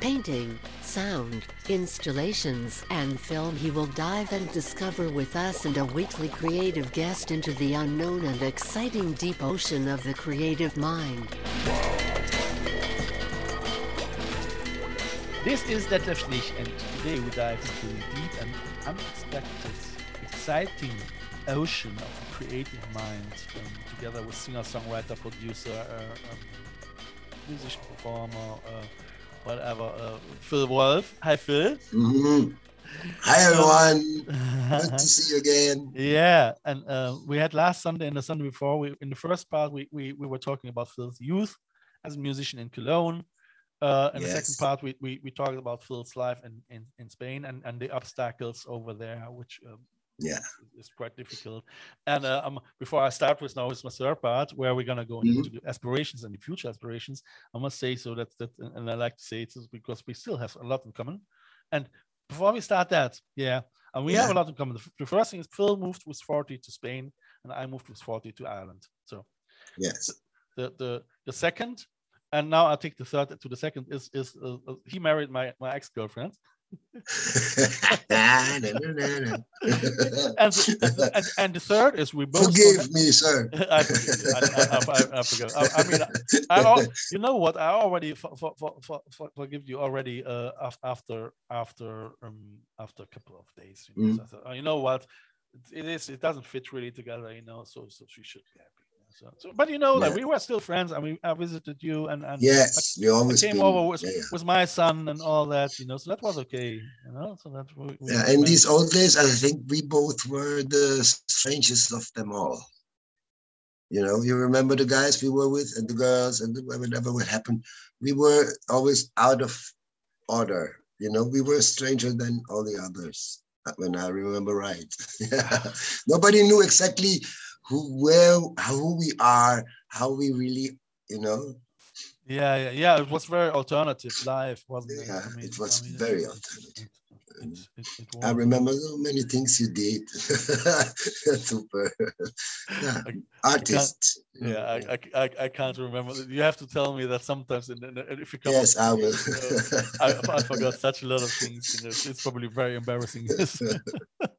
painting, sound, installations, and film, he will dive and discover with us and a weekly creative guest into the unknown and exciting deep ocean of the creative mind. This is Detlef Schlich, and today we dive into the deep and unexpected, exciting ocean of the creative mind, um, together with singer-songwriter, producer, uh, um, musician, performer, uh, whatever, uh, Phil Wolff. Hi, Phil. Mhm. Hi everyone. Good to see you again. Yeah, and uh, we had last Sunday and the Sunday before. We in the first part we we, we were talking about Phil's youth as a musician in Cologne. Uh, in the second part, we, we we talked about Phil's life in, in, in Spain and, and the obstacles over there, which um, Yeah. it's quite difficult. And uh, um, before I start with now, is my third part where we're gonna go Mhm. into the aspirations and the future aspirations. I must say so that that, and I like to say it is because we still have a lot in common. And before we start that, yeah, and we have a lot in common. The, first thing is Phil moved with 40 to Spain, and I moved with 40 to Ireland. So Yes. the the the second, and now I take the third to the second is is uh, uh, he married my my ex and, the- and and the third is we both Forgive me, sir. I forgive you. I, I, I, I forgive. I, I mean, I, you know what? I already for, for, for, for, for- forgive you already uh, af- after after um after a couple of days. You know, so I thought, oh, you know what? It is. It doesn't fit really together. You know, so so she should be happy. So, so but you know, like we were still friends. I mean, I visited you and and yes, we I came been- over with, yeah, yeah. with my son and all that. You know, so that was okay. You know, so that we, we Yeah, in these old days, I think we both were the strangest of them all. You know, you remember the guys we were with and the girls and the, whatever would happen. We were always out of order. You know, we were stranger than all the others. uh, When I remember right, yeah. nobody knew exactly who, where, who we are, how we really, you know. Yeah, yeah, yeah. It was very alternative life, wasn't it? Yeah, I mean, it was I mean, very it- alternative. It, I remember so many things you did. Super. Yeah. I- Artist. Yeah, I, I, I, I can't remember. You have to tell me that sometimes, in, in, if you come. Yes, I will. with, uh, I, I forgot such a lot of things. You know, it's probably very embarrassing.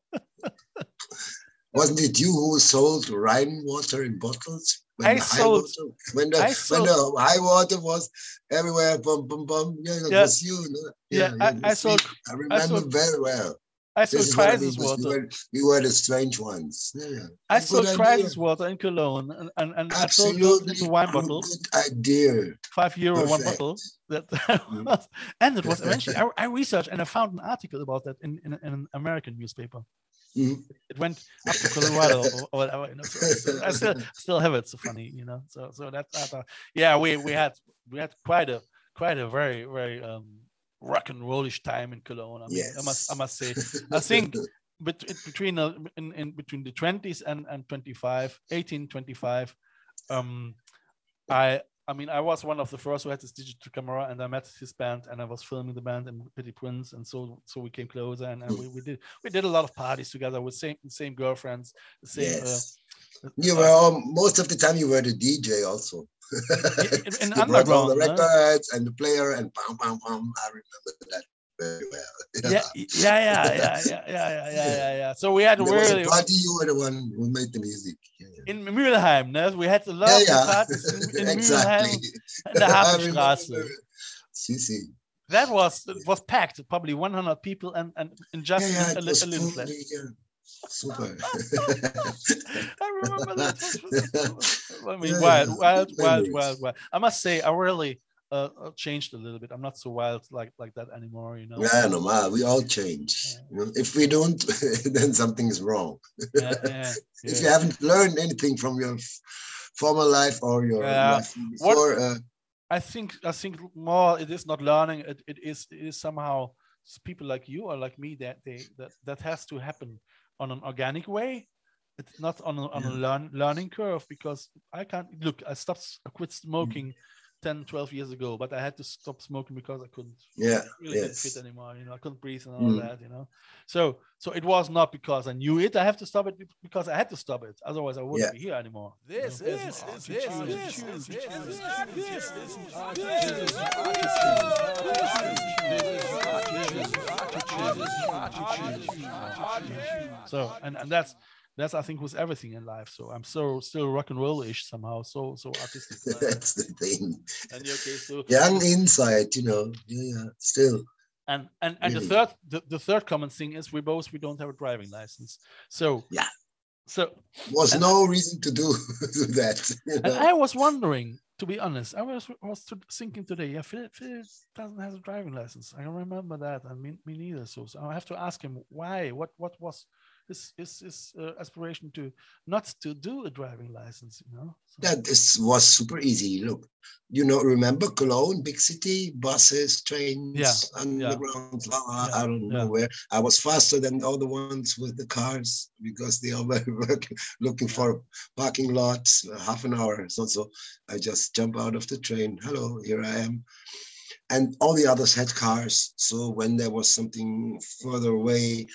Wasn't it you who sold Rhine water in bottles? When I the high sold- water, when the I when the high water was everywhere, bum bum bum. Yeah, it Yeah. was you. no? Yeah, I- you I sold- I remember sold- very well. I sold This is what I mean, crisis water. We were, we were the strange ones. Yeah. I Good sold crisis water in Cologne, and and, and I sold Absolutely wine good bottles, idea. five euro one bottle. That Mm. and it was eventually. I, I researched and I found an article about that in, in, in an American newspaper. Mhm. it went up to Colorado or, whatever. You know, so, so I still still have it. So funny, you know. So so that, that uh, yeah, we we had we had quite a quite a very very um rock and rollish time in Cologne. I mean, I must I must say, I think bet- between uh, in, in between the 20s and and 25, 18, 25, um, I. I mean, I was one of the first who had this digital camera, and I met his band, and I was filming the band and Petty Prince, and so so we came closer, and, and we, we did we did a lot of parties together with same same girlfriends, the same. yes. Uh, You were all, most of the time you were the DJ also. in- in you brought all the underground, huh? records and the player and bam bam bam. I remember that very well. yeah, yeah, yeah, yeah, yeah, yeah, yeah, yeah, yeah, yeah. So we had was really party. You were the one who made the music. Yeah, yeah. in Mülheim, no? we had a lot Yeah, of yeah. parties in, in exactly. Mülheim, in the Hafenstraße. See, see. That was it was packed, probably 100 people, and and in Yeah, just yeah, a, li- was a little totally, yeah. Super. I remember that. I mean, Yeah, wild, wild, wild, wild, wild. I must say, I really uh, uh, changed a little bit. I'm not so wild like like that anymore. You know. yeah, normal. We all change. Know, if we don't, then something is wrong. Yeah, yeah, If you haven't learned anything from your former life or your Yeah. life before, uh, I think I think more it is not learning. It, it is it is somehow people like you or like me that they that that has to happen on an organic way. It's not on a, on a learn, learning curve because I can't look. I stopped. I quit smoking. Mm. 10 12 years ago but i had to stop smoking because i couldn't yeah really yes. didn't fit anymore you know i couldn't breathe and all that you know so so it was not because i knew it i have to stop it because i had to stop it otherwise i wouldn't Yeah. be here anymore This you know? is this this this this so and and that's that's i think with everything in life so i'm so still rock and roll-ish somehow so so artistic That's the thing. and case so Young inside, you know. Yeah, yeah. Still. and and and the third the, the third common thing is we both we don't have a driving license so Yeah. so Was And- no reason to do that. you and i was wondering to be honest i was was to- thinking today yeah phil, phil doesn't have a driving license i remember that and me, me neither so, so i have to ask him why what what was his his, his uh, aspiration to not to do a driving license you know so, That is, was super easy. Look, you know, remember Cologne, big city, buses, trains, Yeah, underground, la- Yeah, I don't know where. I was faster than all the ones with the cars because they all were looking for parking lots, uh, half an hour. So, so I just jump out of the train. Hello, here I am. And all the others had cars. So when there was something further away,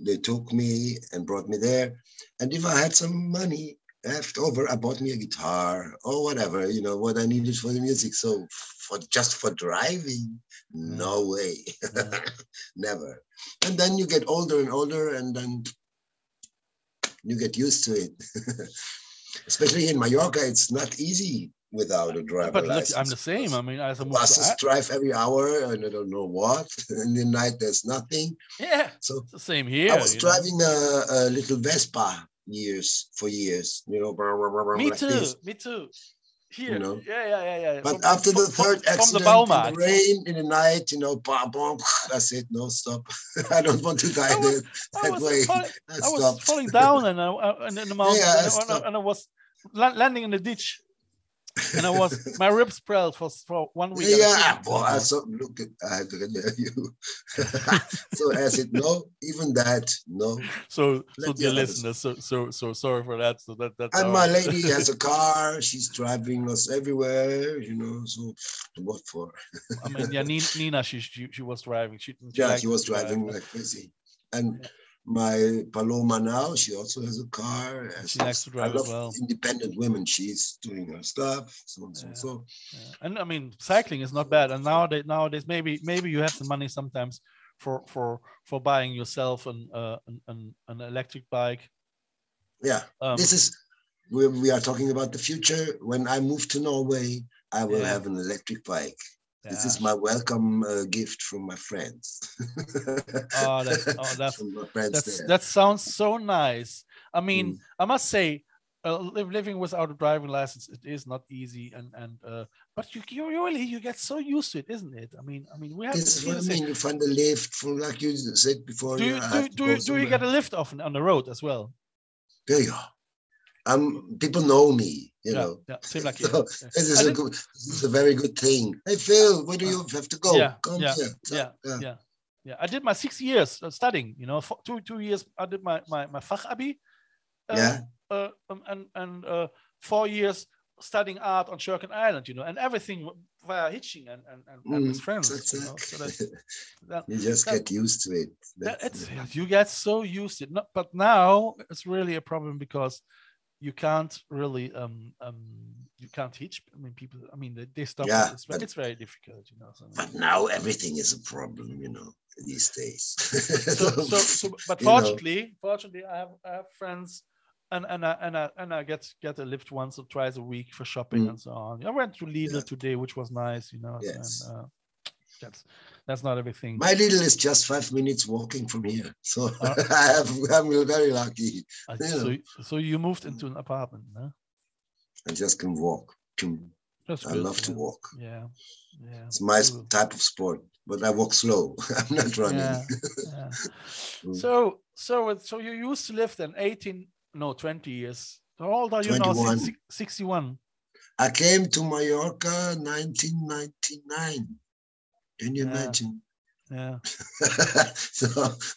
they took me and brought me there. And if I had some money left over, I bought me a guitar or whatever, you know, what I needed for the music. So for just for driving, mm. no way, mm. never. And then you get older and older, and then you get used to it. Especially in Mallorca, it's not easy without a driver but license. i'm the same i mean as a Buses I- drive every hour, and I don't know what. In the night, there's nothing. yeah So the same here I was you know. driving a, a little Vespa years for years, you know. brr, brr, brr, me like too this. me too here know. yeah yeah yeah yeah But From- after the from- from- third from the accident, in the rain, in the night, you know, bam, bam, that's it. No stop. I don't want to die I was- that, I was, way. falling, I I was falling down and, I, I- uh, and in the mountain, Yeah, and, I, and I- and I was landing in the ditch, and I was my ribs swelled for for one week. Yeah, boy, I saw, look at, I tell you. so I said, no, even that, no. So, so Let dear listeners, so so so sorry for that. So that that's And our- my lady has a car. She's driving us everywhere, you know. So what for? I mean, yeah, Nina, she, she she was driving. She, she Yeah, she was drive. driving like crazy. And Yeah. My Paloma now, she also has a car. and She likes to drive as well. Independent women. She's doing her stuff. So and. Yeah. so. Yeah. And I mean, cycling is not bad. And nowadays, nowadays, maybe maybe you have the money sometimes for for for buying yourself an uh, an, an an electric bike. Yeah, Um, this is we, we are talking about the future. When I move to Norway, I will Yeah. have an electric bike. This is my welcome uh, gift from my friends. Oh, that's- oh, that's- from my friends That's that sounds so nice. I mean, Mm. I must say, uh, living without a driving license it is not easy, and and uh, but you, you really you get so used to it, isn't it? I mean, I mean, we have what I mean. You find a lift from, like you said before. Do you I do, do, you- do you get a lift often on the road as well? There you Um, people know me. You yeah, know, yeah, same like So. Yeah. this is I a good, this is a very good thing. Hey Phil, where do you have to go? Yeah, Come yeah, here. So, yeah, yeah, yeah. I did my six years uh, studying. You know, for two two years I did my my my fachabi. Uh, Yeah. Uh, um, and and uh, four years studying art on Sherkin Island. You know, and everything via hitching and and, and, and with Mm, friends. You know, so that, that, you just that- get used to it. that you get so used to it. No, but now it's really a problem because you can't really um um you can't teach. I mean, people. I mean, they, they stop. Yeah, it's, but- it's very difficult. You know. So, But now everything is a problem, you know, these days. so, so, so but you know. fortunately, fortunately, I have, I have friends, and and I, and I and I get get a lift once or twice a week for shopping Mm. and so on. I went to Lidl Yeah. today, which was nice, you know. Yes. And, uh, that's that's not everything. My Lidl is just five minutes walking from here. So Uh, I have, I'm very lucky. Uh, yeah. so so you moved into an apartment, no? I just can walk. Can- That's I good, love to walk. Yeah, yeah. It's my cool. type of sport, but I walk slow. I'm not running. Yeah, yeah. Mm. So so so you used to live then 18, no, 20 years. How old are you now? 21. Six- 61. I came to Mallorca 1999. Can you Yeah. imagine? Yeah. so,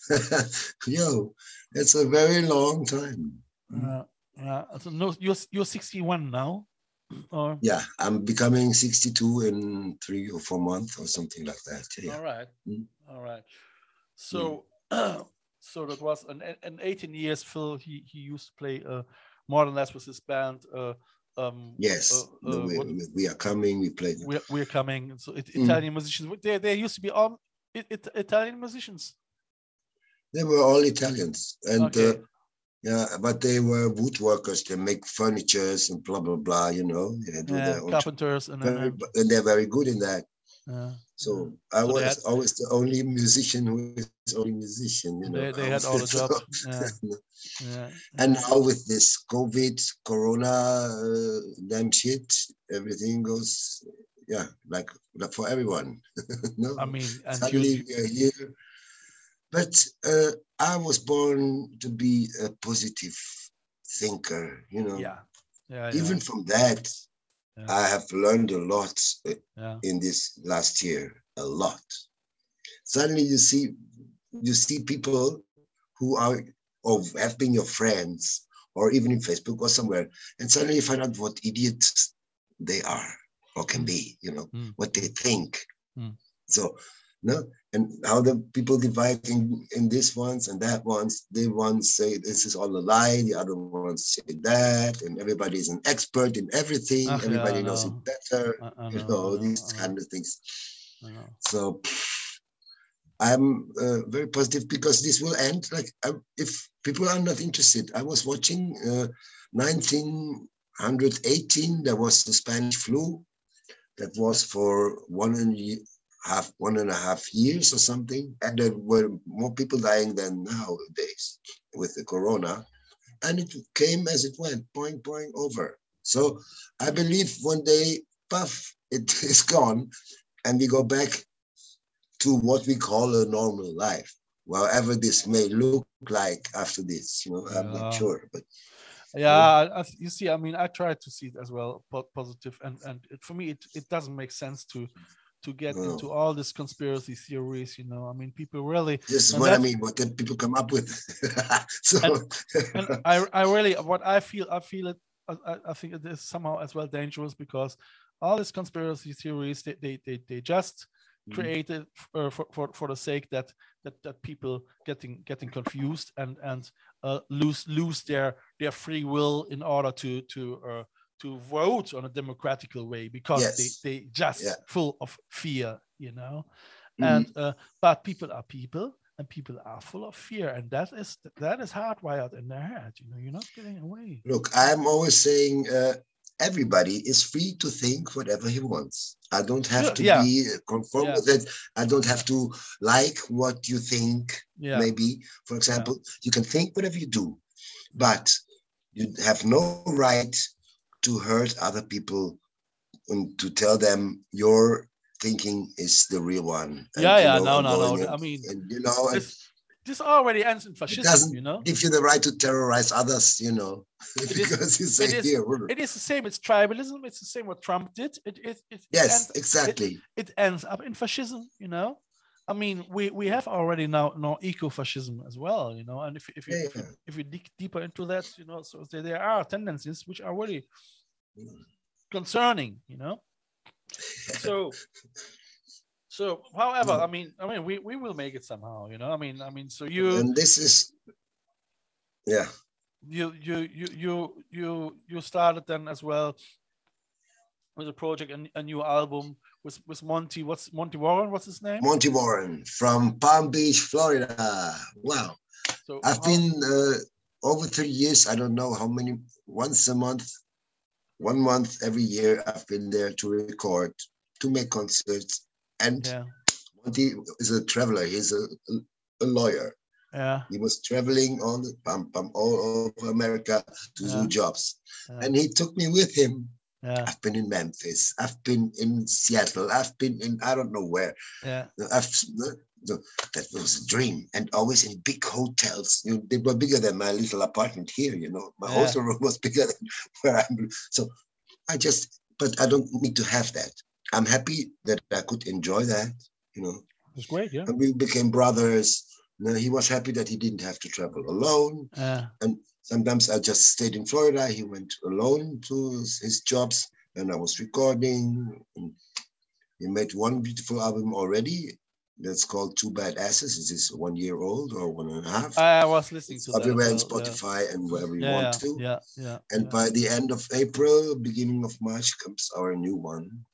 yo, it's a very long time. Yeah. Yeah. So no, you're you're 61 now, or Yeah, I'm becoming 62 in three or four months or something like that. Yeah. all right, Mm. all right. So, so that was an an 18 years. Phil, he he used to play uh, more than less with his band. Uh, um, Yes, uh, no, uh, we, what- we- are coming. We play. we're we're coming. So it, Mm. Italian musicians. There there used to be all it, it, Italian musicians. They were all Italians, and Okay. uh, yeah, but they were woodworkers. They make furnitures and blah blah blah. You know, they do Yeah, their own. carpenters and Very, and they're very good in that. So I So was had- always the only musician who is only musician. You know, They- they had all the was- jobs, yeah. yeah. and now with this COVID, Corona, uh, damn shit, everything goes, yeah, like, like for everyone. no, I mean, and you, suddenly you- we are here. But uh, I was born to be a positive thinker. You know, yeah, yeah, yeah, even from that, Yeah. I have learned a lot yeah, in this last year a lot suddenly you see you see people who are or have been your friends or even in facebook or somewhere and suddenly you find out what idiots they are or can be you know Mm. what they think Mm. so no and how the people divide in in this ones and that ones they ones say this is all a lie the other ones say that and everybody is an expert in everything Ach, yeah, everybody I knows it better I, I you know, know, these kind of things. So I'm uh, very positive because this will end. Like I, if people are not interested, I was watching uh, 1918. There was the Spanish flu. That was for one and half, one and a half years or something, and there were more people dying than nowadays with the corona. And it came as it went, point, point over. So I believe one day, puff, it is gone, and we go back to what we call a normal life, whatever this may look like after this. You know, I'm Yeah. not sure, but Yeah, I- you see, I mean, I try to see it as well, positive, and and it, for me, it, it doesn't make sense to to get No. into all these conspiracy theories. You know, I mean, people really, this is And what I mean. What the people come up with. so and I I really what I feel I feel it. I, I- think it is somehow as well dangerous because all these conspiracy theories they they they, they just Mhm. created uh, for, for for the sake that that that people getting getting confused and and uh, lose lose their their free will in order to to uh, to vote on a democratical way because Yes. they they just Yeah. full of fear you know Mhm. and uh, but people are people and people are full of fear and that is that is hardwired in their head you know you're not getting away Look, I'm always saying uh, everybody is free to think whatever he wants. I don't have Sure, to yeah. be conform Yeah. with it. I don't have to like what you think. yeah Maybe, for example, you can think whatever you do, but you have no right to hurt other people and to tell them your thinking is the real one. and, yeah you yeah know, no no no and- i mean and, you know, this, this already ends in fascism doesn't you know give you the right to terrorize others, you know, is- because you say it is- here. it is the same it's tribalism it's the same what trump did it it, it, it Yes, ends, exactly. it ends up in fascism you know i mean we we have already now now eco-fascism as well you know and if, if you Yeah, if, you, yeah. if you dig deeper into that you know so there, there are tendencies which are really Mm. concerning you know so so however i mean i mean we, we will make it somehow you know i mean i mean so you and this is, yeah, you you you you you you started then as well with a project a, a new album with with monty what's monty warren what's his name Monty Warren from Palm Beach, Florida. Wow. so I've how- been uh, over three years. I don't know how many, once a month, one month every year, I've been there to record, to make concerts. And yeah Monty is a traveler, he's a, a lawyer. yeah He was traveling all the all over America to Yeah. do jobs. Yeah. And he took me with him. Yeah I've been in Memphis. I've been in Seattle. I've been in I don't know where. yeah I've, that was a dream, and always in big hotels. You know, they were bigger than my little apartment here. You know, my Yeah. hotel room was bigger than where I'm. So I just but I don't need to have that. I'm happy that I could enjoy that, you know. It's great, yeah. And we became brothers. Know, he was happy that he didn't have to travel alone. Uh, And sometimes I just stayed in Florida. He went alone to his- jobs, and I was recording. And he made one beautiful album already. That's called Two Bad Asses. Is this one year old or one and a half. I was listening to that. Everywhere on well, yeah. Spotify and wherever you Yeah, want yeah, to. yeah, yeah. And by the end of April, beginning of March, comes our new one.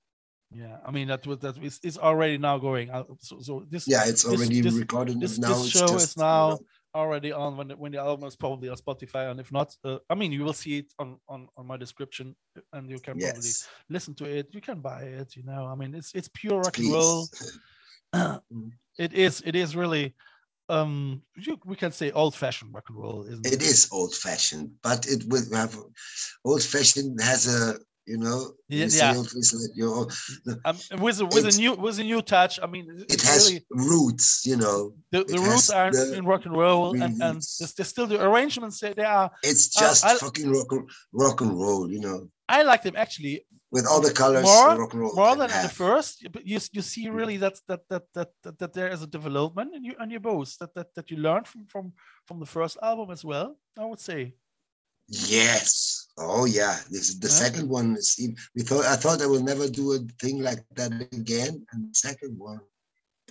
Yeah, I mean that was that is it's already now going. out. So, so this Yeah, it's already this- recorded. this- now this show just, is now- you know, already on when the, when the album is probably on Spotify, and if not, uh, I mean you will see it on on on my description, and you can probably listen to it. You can buy it. You know, I mean it's it's pure rock and roll. it is it is really um you, we can say old fashioned rock and roll, isn't it? It is old fashioned, but it will have old fashioned has a you know Yeah, yeah. old fashioned, you know, Um, with a, with a new with a new touch. I mean, it has really roots, you know. the, the roots are the in rock and roll, and and there's, there's still the arrangements. They, they are. It's Uh, just I- fucking rock and, rock and roll, you know, I like them actually with all the colors More- rock and roll more than in the first but you, you see really that that, that that that that there is a development and you and you both that that, that you learned from from from the first album as well i would say Yes. Oh yeah. This is the Yeah. second one. is We thought I thought I will never do a thing like that again. And the second one,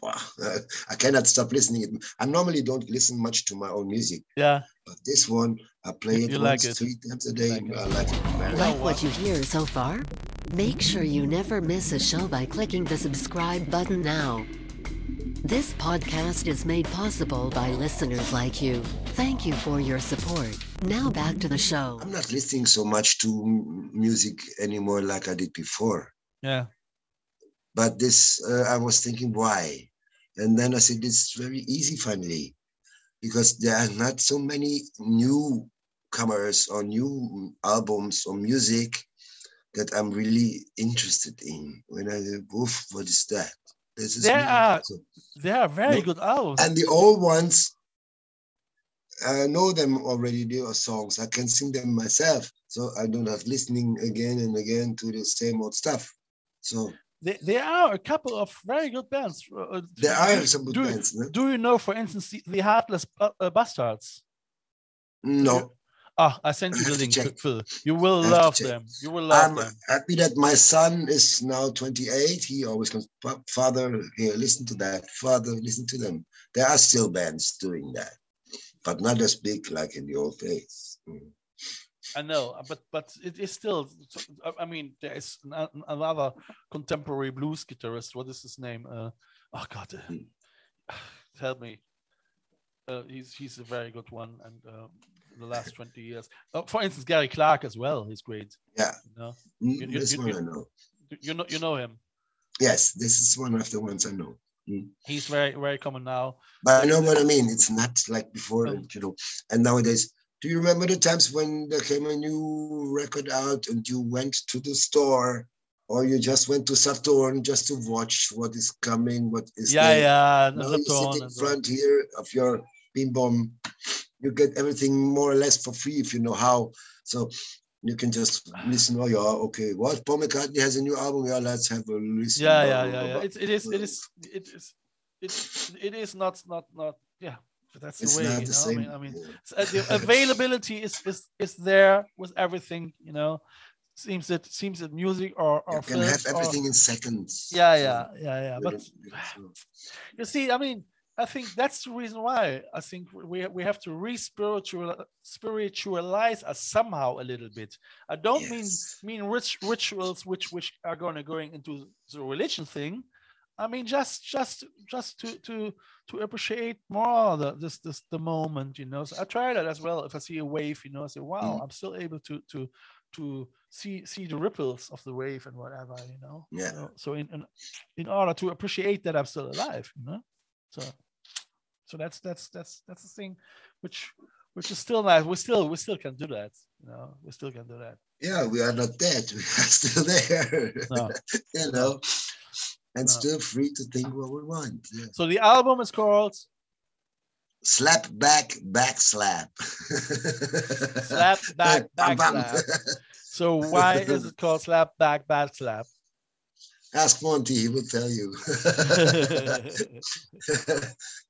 wow, I cannot stop listening. It. I normally don't listen much to my own music, yeah but this one I play it you like it. three times a You day. like. I like it Like Like what you hear so far? Make sure you never miss a show by clicking the subscribe button now. This podcast is made possible by listeners like you. Thank you for your support. Now back to the show. I'm not listening so much to m- music anymore like I did before. yeah But this, uh, I was thinking, why? And then I said, it's very easy finally, because there are not so many newcomers or new albums or music that I'm really interested in. When I go, what is that? There are- they are very No, good albums and the old ones, I know them already. They are songs. I can sing them myself, so I don't have listening again and again to the same old stuff. So there, there are a couple of very good bands Uh, uh, there are some good do, bands. no? do you know for instance the, the heartless uh, bastards No, ah i sent you the link. Phil. you will love them you will love I'm them happy that my son is now 28. He always comes, Father, here, listen to that. Father, listen to them. There are still bands doing that, but not as big like in the old days. Mm. I know, uh, but but it is still. I- mean, there is an- an- another contemporary blues guitarist. What is his name? Uh, oh God, uh, help me. Uh, he's he's a very good one, and the last twenty years. Uh, for instance, Gary Clark as well. He's great. Yeah. You know, Mm, You- you- this one I know. You- know you know him. Yes, this is one of the ones I know. He's very very common now. But I know what I mean. It's not like before, Um, you know. And nowadays, do you remember the times when there came a new record out and you went to the store or you just went to Saturn just to watch what is coming, what is Yeah, there? yeah. Now you sit in front here of your beam bomb. You get everything more or less for free if you know how. So you can just listen. Oh yeah, okay. What Paul McCartney has a new album. Yeah, let's have a listen. yeah yeah yeah yeah it's, it is it is it is it, it is not not not yeah but that's the way you know same. i mean i mean uh, the availability is is is there with everything you know seems that seems that music or or you can have films or- everything in seconds. yeah yeah yeah yeah but don't- you don't- you see i mean i think that's the reason why. I think we we have to re-spiritual spiritualize us somehow a little bit. I don't mean Yes. mean rich rituals which which are going to going into the religion thing. I mean just just just to to to appreciate more the this this the moment you know. So i try that as well. If i see a wave you know i say wow Mm. i'm still able to to to see see the ripples of the wave and whatever you know. Yeah. so, so in, in in order to appreciate that i'm still alive you know. So so that's that's that's that's the thing which which is still nice we still we still can do that you know we still can do that Yeah, we are not dead. We are still there. No. you know, and No. still free to think what we want. Yeah. So the album is called Slap back, back slap. Slap Back, Back. Slap. So why is it called slap back back slap? Ask Monty, he will tell you.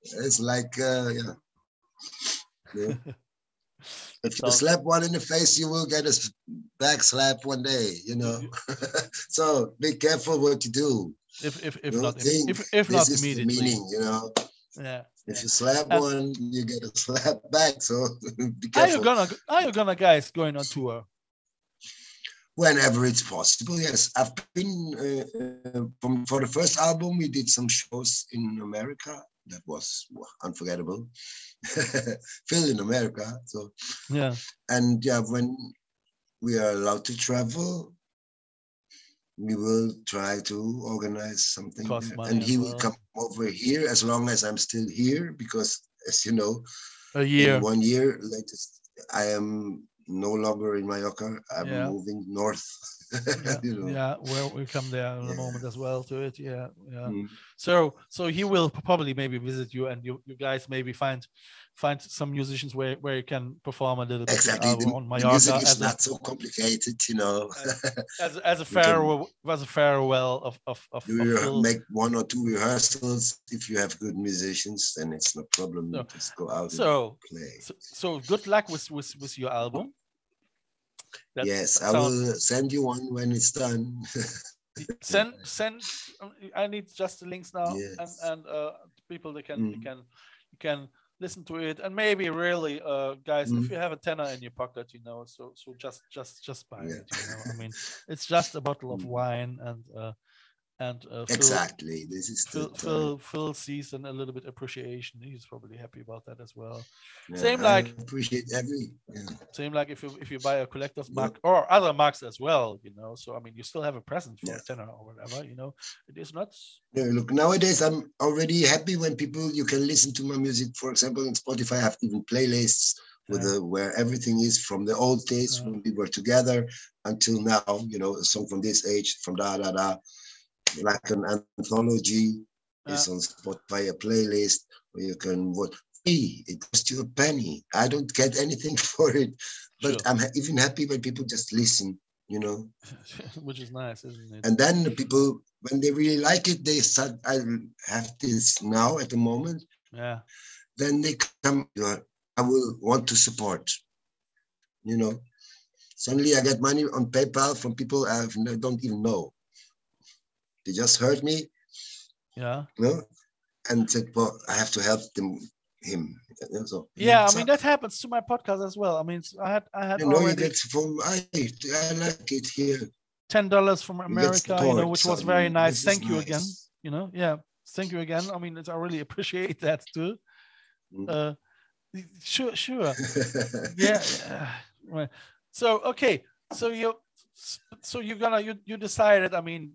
it's like, uh, yeah. yeah. If you slap one in the face, you will get a back slap one day, you know. so be careful what you do. If if if not if if this not is the immediately. meaning, you know. Yeah. If yeah. you slap And- one, you get a slap back. So be careful. Are you gonna are you gonna guys going on tour? Whenever it's possible, yes. I've been uh, uh, from for the first album. We did some shows in America. That was unforgettable. Phil in America. So Yeah. and yeah, when we are allowed to travel, we will try to organize something. Costs there. money and he well. will come over here as long as I'm still here, because as you know, A year. one year latest, I am no longer in Mallorca. I'm Yeah. moving north. Yeah, you know. yeah, well, we come there in a Yeah. moment as well to it. Yeah, yeah. Mm. So, so he will probably maybe visit you, and you, you guys maybe find find some musicians where where you can perform a little bit Exactly. uh, on Mallorca music is as a, not so complicated, you know. as, a- as a can- farewell as a farewell of of of, you of make one or two rehearsals. If you have good musicians, then it's no problem. So- Just go out So, and play. so so good luck with with with your album. That yes, I will send you one when it's done. send send um, i need just the links now and Yes. and uh people they can Mm. can you can listen to it and maybe really uh guys if Mm. you have a tenner in your pocket you know so so just just just buy Yeah. it you know i mean it's just a bottle of Mm. wine and uh and uh Phil- exactly. This is Phil. Phil, Phil sees an, a little bit appreciation. He's probably happy about that as well. Yeah, same I like- appreciate every. Yeah. Same like if you if you buy a collector's Yeah. mark or other marks as well, you know. So I mean, you still have a present for Yeah. a tenner or whatever, you know. It is not Yeah, look, nowadays I'm already happy when people you can listen to my music. For example, in Spotify, I have even playlists with the, where everything is from the old days Yeah. when we were together until now. You know, a song from this age, from da da da, like an anthology it's on Spotify, a playlist where you can what free. It costs you a penny. I don't get anything for it, but Sure. I'm even happy when people just listen. You know, which is nice, isn't it? and then the people when they really like it they start i have this now at the moment yeah, then they come you know, i will want to support you know suddenly i get money on paypal from people i don't even know they just heard me yeah, you know and said well i have to help them him so yeah. I mean, that happens to my podcast as well. I mean, I had I had you know you already get from i i like it here ten dollars from America, you know, which was very nice. this Thank you again. You know, yeah, thank you again. I mean, it's, I really appreciate that too. Mm. Uh, sure, sure. yeah, yeah, right so okay so you so you're gonna you, you decided i mean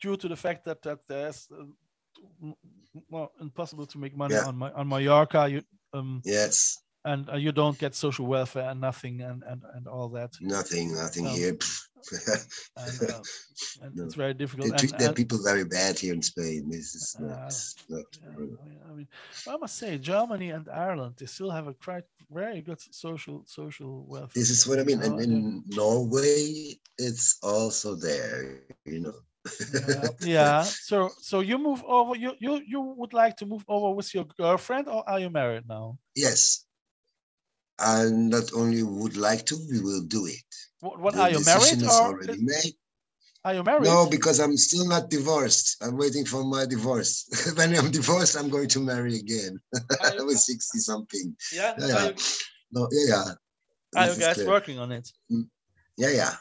due to the fact that that there's uh, well impossible to make money Yeah. on my on mallorca you um yes and uh, you don't get social welfare and nothing and and, and all that nothing nothing Um, here and, uh, and No. it's very They difficult and, treat their and- people very bad here in Spain. This is Uh, not, not yeah, I mean- I must say, Germany and Ireland, they still have a quite very good social social welfare. this is what I mean. And Oh, in Norway, it's also there, you know. Yeah, yeah. So so you move over. You you you would like to move over with your girlfriend, or are you married now? yes. I not only would like to, we will do it. What, what are you married is or already made. are you married? No, because I'm still not divorced. I'm waiting for my divorce. when I'm divorced, I'm going to marry again. I was 60 something. yeah. yeah, yeah. you, No, yeah, yeah. are This you guys working on it? Mm, yeah, yeah.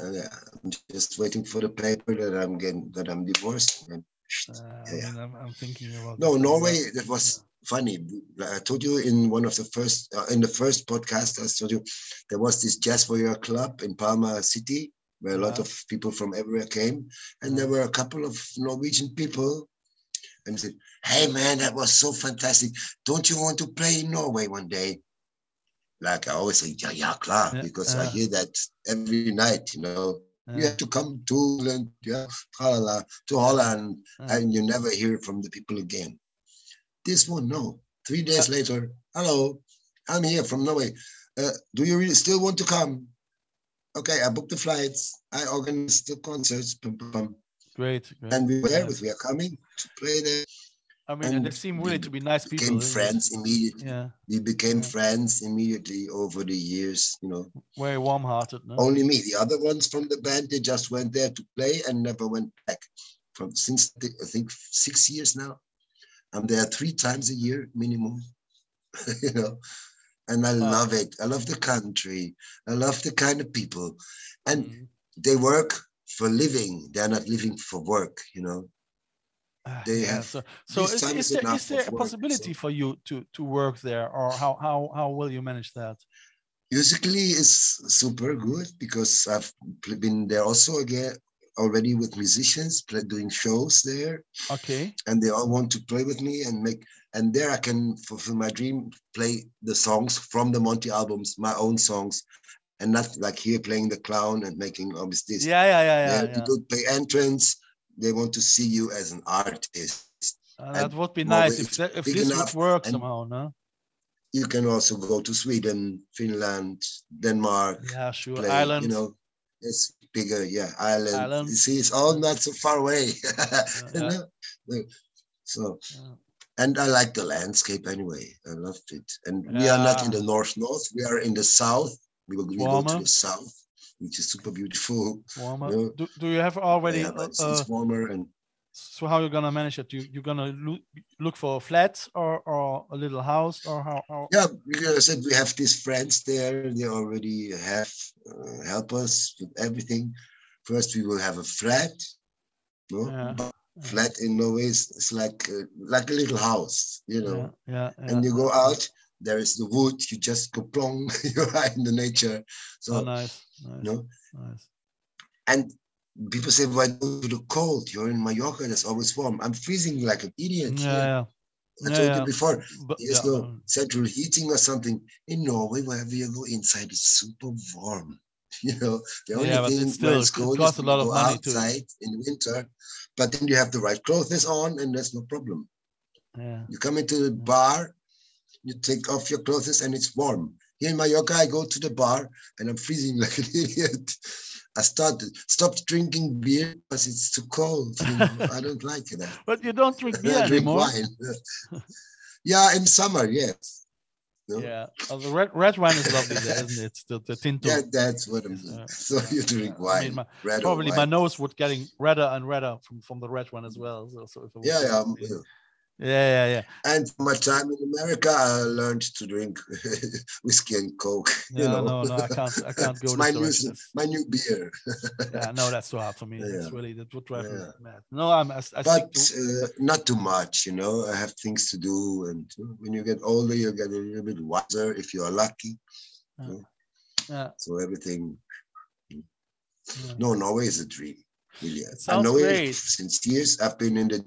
Uh, yeah. I'm just waiting for the paper that I'm getting that I'm divorced. And Uh, Yeah, I'm, I'm thinking about. no, Norway. That was funny. Like I told you in one of the first uh, in the first podcast. I told you there was this jazz Voyeur club in Palma City where a lot Yeah. of people from everywhere came, and there were a couple of Norwegian people, and said, "Hey, man, that was so fantastic! Don't you want to play in Norway one day?" Like I always say, "Yeah, yeah, klar," Yeah, because I hear that every night. You know, you have to come to Holland, yeah, to Holland, yeah. and you never hear from the people again. This one, no. Three days later, hello, I'm here from Norway. Uh, do you really still want to come? Okay, I booked the flights. I organized the concerts. Pum, pum, pum. Great. great. And we were, Nice. we are coming to play there. I mean, and they seem really to be nice people. Became friends immediately. Yeah, We became Yeah. friends immediately over the years. You know, very warm-hearted. No? only me. The other ones from the band, they just went there to play and never went back. From since the, I think six years now, I'm there three times a year minimum. you know, and I Wow. love it. I love the country. I love the kind of people, and Mhm. they work for living. They're not living for work. You know. Ah, they yeah, have- so so is, is is there there a work, possibility so- for you to to work there, or how how how will you manage that? musically is super good because I've been there also again already with musicians play, doing shows there Okay. and they all want to play with me and make and there I can fulfill my dream play the songs from the Monty albums my own songs and not like here playing the clown and making obviously this Yeah, yeah, yeah, There yeah. to yeah. go pay entrance they want to see you as an artist Uh, that would be nice if that, if this would work somehow, no? you can also go to Sweden Finland Denmark Yeah, sure. play, Ireland. You know, it's bigger. Yeah, Ireland. Ireland. You see, it's all not so far away. yeah. So, Yeah. and I like the landscape anyway. I loved it. And we are not in the north north. We are in the south. We will we go to the south, which is super beautiful. warmer. Yeah. Do, do you have already? Yeah, it's, uh, it's warmer and so how you're gonna manage it? You you gonna look look for a flat or or a little house or how? yeah. Because I said we have these friends there. They already have uh, help us with everything. First, we will have a flat. No, Yeah. Yeah, flat in Norway is it's like uh, like a little house, you know. yeah, yeah, yeah. And you go out, there is the wood. You just go plong. You're in the nature. So oh, nice, nice, you know, nice. and people say, "Why go to the cold? You're in Mallorca. It's always warm." I'm freezing like an idiot. Yeah, yeah. I told yeah. you before. But, There's yeah, no central heating or something. In Norway, wherever you go inside, it's super warm. You know, the only Yeah, thing still- it's it cold costs is a lot of go money to- outside in winter, but then you have the right clothes on, and there's no problem. yeah. You come into the bar, you take off your clothes, and it's warm. Here in Mallorca, I go to the bar and I'm freezing like an idiot. I started stopped drinking beer because it's too cold. you know. I don't like that. But you don't drink beer drink anymore. wine. yeah, in summer, yes. No? Yeah, oh, the red red wine is lovely, there, isn't it? The, the tinto. Yeah, that's what I'm doing. uh, So you drink yeah. I mean, wine, my- Probably my nose would getting redder and redder from, from the red one as well. So, so if I would Yeah, yeah, yeah. yeah, yeah, yeah. And my time in America, I learned to drink whiskey and coke. Yeah, you know? no, no, I can't, I can't go it's my new, my new beer. yeah, no, that's too hard for me. That's Yeah. really that would drive me mad. No, I'm. I, I but to, uh, not too much, you know. I have things to do, and when you get older, you get a little bit wiser if you are lucky. yeah, So everything. yeah. No, Norway is a dream. Really, I know great. it since years. I've been in the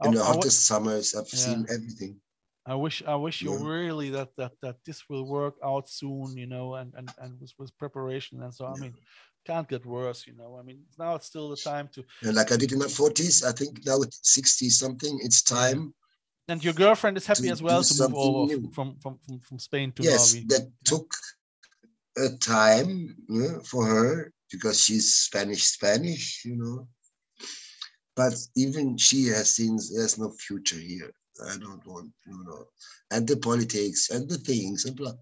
I, in the hottest summers. I've Yeah. seen everything. I wish I wish you really that that that this will work out soon, you know, and and and with, with preparation and so. I mean, can't get worse, you know. I mean, now it's still the time to. And like I did in my forties, I think now sixty something, it's time. And your girlfriend is happy To as well to move over new. from from from from Spain to yes, Norway. that took a time yeah, for her because she's Spanish, Spanish, you know. But even she has seen there's no future here. I don't want, you know, and the politics and the things and blah.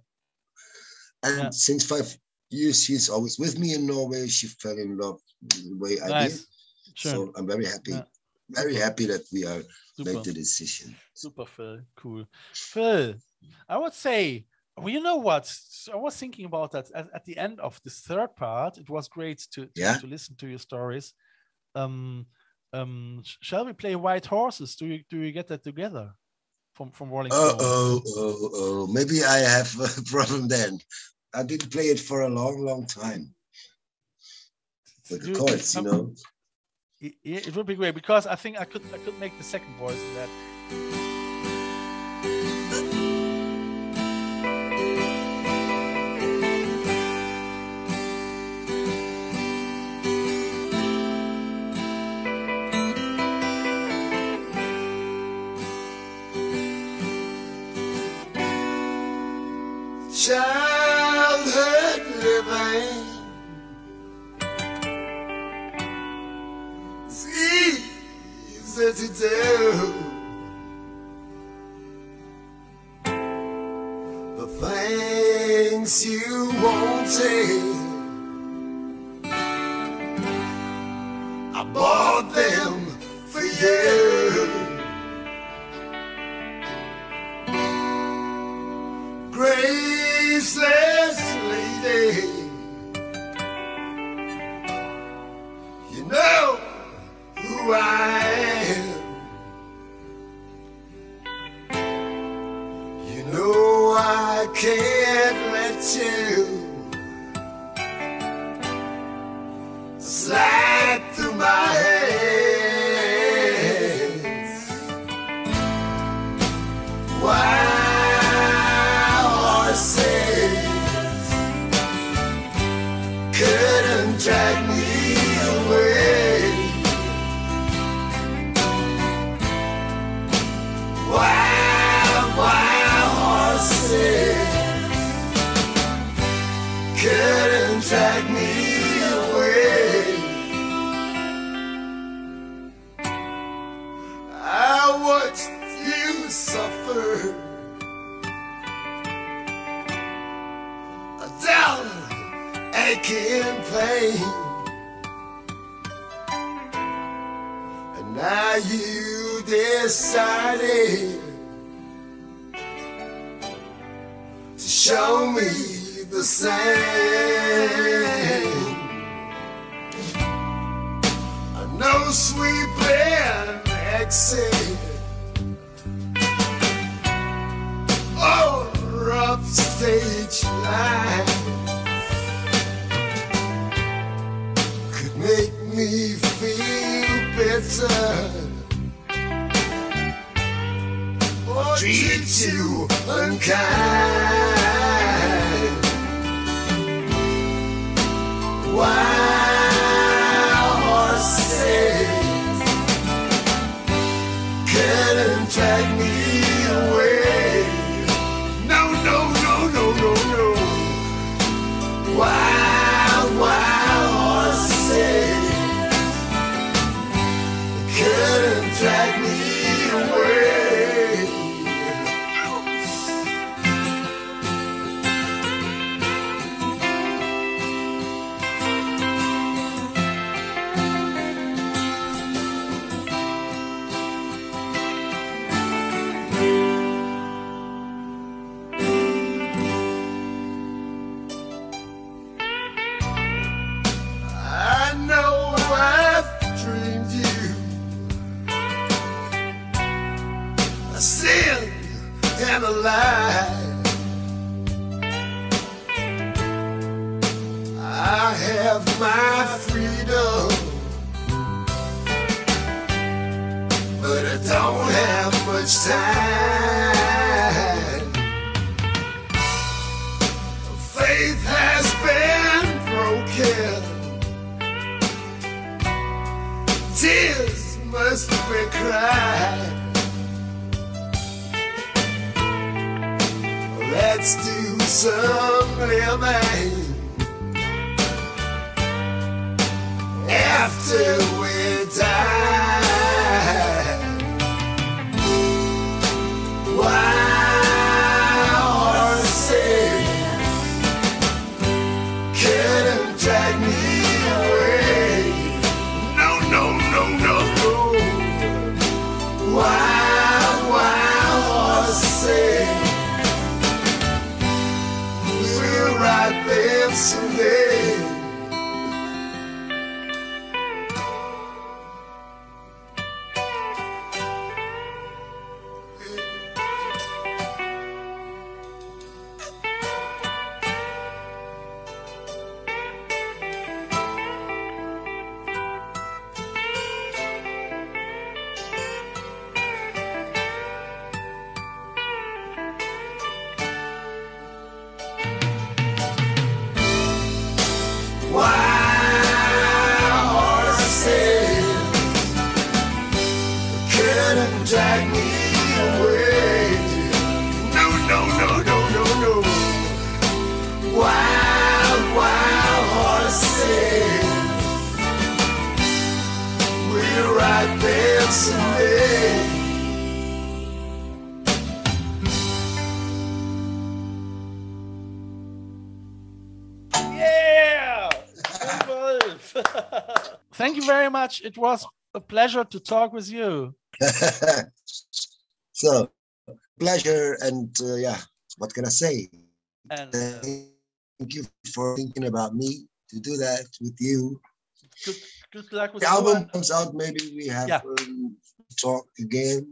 And Yeah. since five years, she's always with me in Norway. She fell in love the way I did. Sure, So I'm very happy, Yeah. very happy that we are super. make the decision. Super, Phil. Cool. Phil, I would say, well, you know what? So I was thinking about that at, at the end of this third part. It was great to, to, Yeah. to listen to your stories. Um, um, shall we play Wild Horses? Do you do you get that together from from Rolling Stones? oh, oh, oh. Maybe I have a problem then. I didn't play it for a long, long time. With the chords, you know. it, it would be great because I think I could I could make the second voice in that. things you won't take. Can play, And now you decided to show me the same. I know sweet sweeping exit. Oh, rough stage line. bitter or treat you unkind. let's do some living after we die. Very much. It was a pleasure to talk with you. so, pleasure, and uh, yeah, what can I say? And uh, Thank you for thinking about me to do that with you. good, good luck with The album comes out, maybe we have Yeah. um, talk again.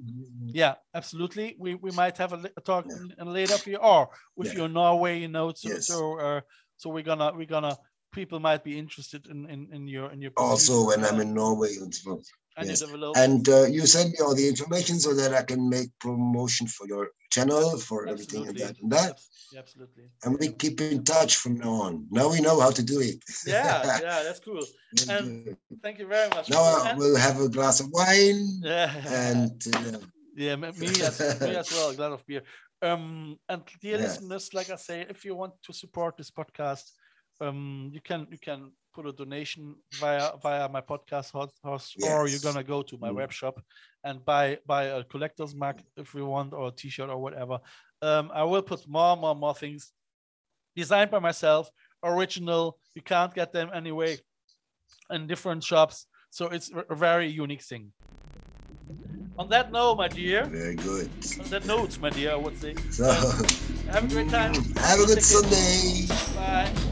Yeah, absolutely. We we might have a, a talk Yeah. in, in later for you, or if Yeah. you're Norway, you know. So Yes. so uh, so we're gonna we're gonna people might be interested in in, in your in your Also, when uh, I'm in Norway, and yes. and uh, you send me all the information so that I can make promotion for your channel, for everything and that and that. Yeah, absolutely. And we keep in touch from now on. Now we know how to do it. Yeah, yeah, that's cool. And- Thank you very much. now will have a glass of wine yeah, and uh, yeah, me me as, me as well. A glass of beer. Um, and dear Yeah. listeners, like I say, if you want to support this podcast, um, you can you can put a donation via via my podcast host, host or you're gonna go to my Mm. web shop and buy buy a collector's mug if you want or a t-shirt or whatever. Um, I will put more more more things designed by myself, original. You can't get them anyway in different shops, so it's a very unique thing. On that note, my dear, very good. on that note, my dear, I would say, So have a great time. have a good. Sunday. Bye.